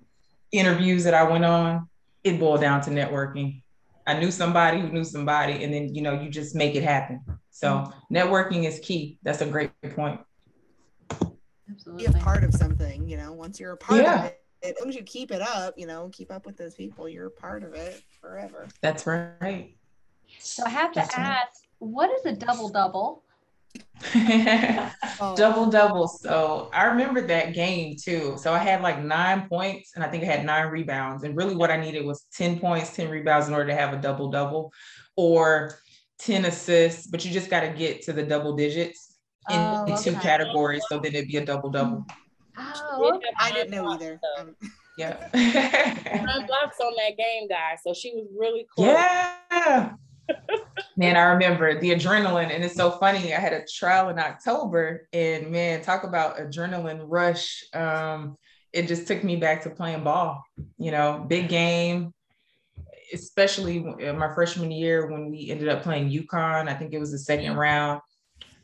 interviews that I went on, it boiled down to networking. I knew somebody who knew somebody, and then you know you just make it happen. So networking is key. That's a great point. Absolutely. Be a part of something, you know. Once you're a part yeah. of it, as long as you keep it up, you know, keep up with those people, you're a part of it forever. That's right. So I have to That's ask, right. what is a double double? [LAUGHS] Oh. double double. So I remember that game too. So I had like nine points and I think I had nine rebounds. And really what I needed was 10 points, 10 rebounds in order to have a double double or 10 assists, but you just got to get to the double digits in, oh, in two categories. So then it'd be a double double. Oh, okay. I didn't know either. Um, [LAUGHS] yeah. nine blocks on that game, guys. So she was really [LAUGHS] close. Yeah. Man, I remember the adrenaline, and it's so funny. I had a trial in October, and man, talk about adrenaline rush. Um, it just took me back to playing ball. You know, big game, especially my freshman year when we ended up playing UConn. I think it was the second round.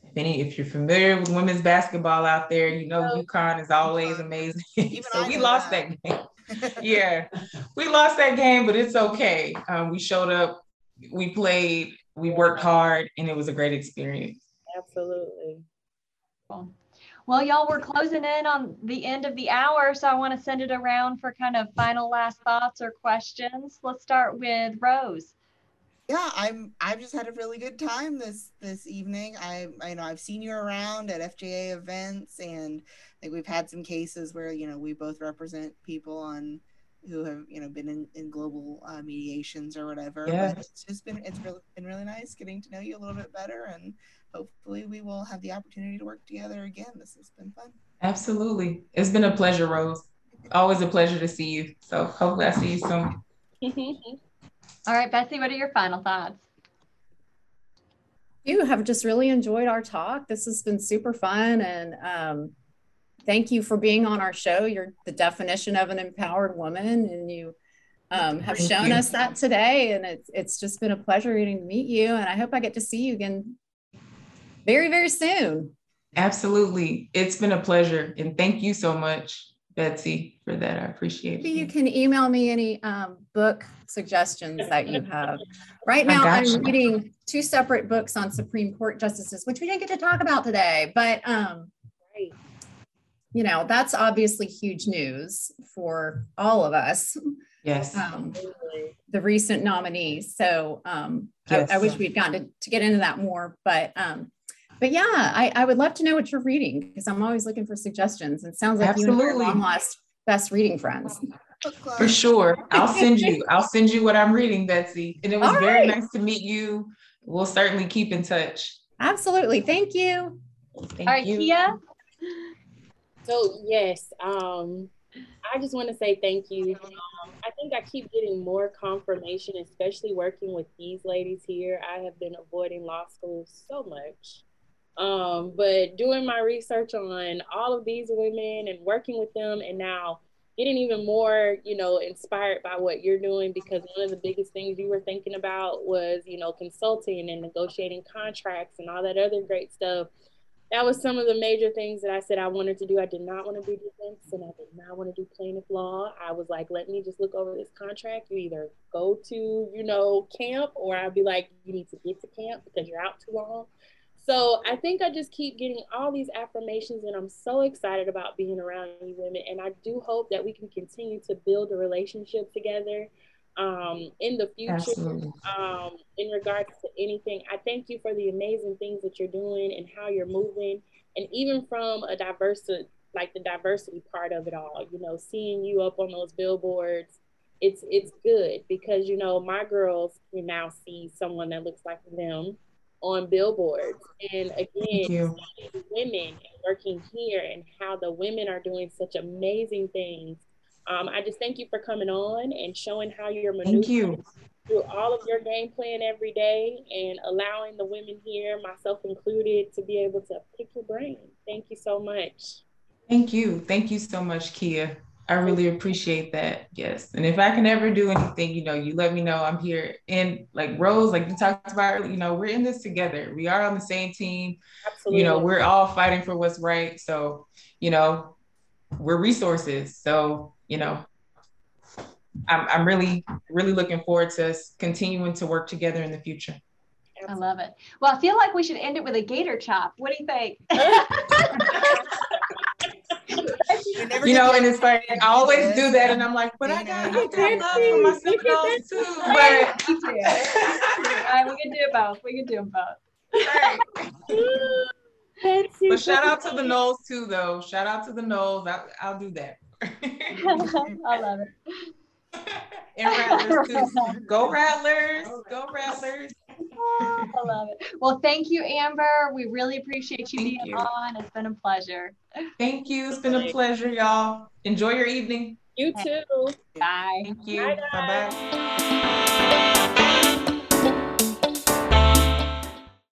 If any, if you're familiar with women's basketball out there, you know oh, UConn is always amazing. [LAUGHS] so we lost that, that game. [LAUGHS] yeah, we lost that game, but it's okay. Um, we showed up, we played, we worked hard, and it was a great experience. Absolutely. Well, y'all, we're closing in on the end of the hour, so I want to send it around for kind of final last thoughts or questions. Let's start with Rose. Yeah, I'm. I've just had a really good time this this evening. I, I know I've seen you around at FJA events, and I think we've had some cases where you know we both represent people on who have you know been in, in global uh, mediations or whatever. Yeah. But it's just been it's really been really nice getting to know you a little bit better and hopefully we will have the opportunity to work together again. This has been fun. Absolutely. It's been a pleasure, Rose. Always a pleasure to see you. So hopefully I see you soon. [LAUGHS] All right, Betsy, what are your final thoughts? You have just really enjoyed our talk. This has been super fun. And um, thank you for being on our show. You're the definition of an empowered woman, and you um, have thank shown you. us that today. And it's, it's just been a pleasure getting to meet you. And I hope I get to see you again very, very soon. Absolutely. It's been a pleasure. And thank you so much, Betsy, for that. I appreciate it. You can email me any um, book suggestions that you have. Right now, I'm you. reading two separate books on Supreme Court justices, which we didn't get to talk about today. But, um, you know, that's obviously huge news for all of us. Yes. Um, the recent nominees. So um, yes. I, I, wish we'd gotten to, to, get into that more. But um, but yeah, I, I would love to know what you're reading because I'm always looking for suggestions. It sounds like Absolutely. you and your long lost best reading friends. For sure. I'll send you. I'll send you what I'm reading, Betsy. And it was All very right. nice to meet you. We'll certainly keep in touch. Absolutely. Thank you. Thank All right, you. Kia. So yes, um, I just want to say thank you. Um, I think I keep getting more confirmation, especially working with these ladies here. I have been avoiding law school so much. Um, but doing my research on all of these women and working with them, and now getting even more, you know, inspired by what you're doing because one of the biggest things you were thinking about was, you know, consulting and negotiating contracts and all that other great stuff. That was some of the major things that I said I wanted to do. I did not want to do defense and I did not want to do plaintiff law. I was like, let me just look over this contract. You either go to, you know, camp or I'd be like, you need to get to camp because you're out too long. So I think I just keep getting all these affirmations, and I'm so excited about being around you women. And I do hope that we can continue to build a relationship together um, in the future um, in regards to anything. I thank you for the amazing things that you're doing and how you're moving, and even from a diversity, like the diversity part of it all. You know, seeing you up on those billboards. It's it's good because you know my girls can now see someone that looks like them on billboards. And again, women working here and how the women are doing such amazing things. Um, I just thank you for coming on and showing how you're maneuvering you. through all of your game plan every day and allowing the women here, myself included, to be able to pick your brain. Thank you so much. Thank you. Thank you so much, Kia. I really appreciate that. Yes. And if I can ever do anything, you know, you let me know. I'm here. And like Rose, like you talked about, you know, we're in this together. We are on the same team. Absolutely. You know, we're all fighting for what's right. So, you know, we're resources. So, you know, I'm, I'm really, really looking forward to us continuing to work together in the future. I love it. Well, I feel like we should end it with a gator chop. What do you think? [LAUGHS] [LAUGHS] you know, and it's like I always do that, and I'm like, but I got, I got love for my Seminoles too. But right, we can do both. We can do them both. [LAUGHS] Right. but shout out to the Noles too, though. Shout out to the Noles. I, I'll do that. [LAUGHS] I love it. [LAUGHS] and Rattlers too. Go Rattlers. Go Rattlers. I love it. Well, thank you, Amber. We really appreciate you thank being you. on. It's been a pleasure. Thank you. It's been a pleasure, y'all. Enjoy your evening. You too. Bye. Thank you. Bye bye.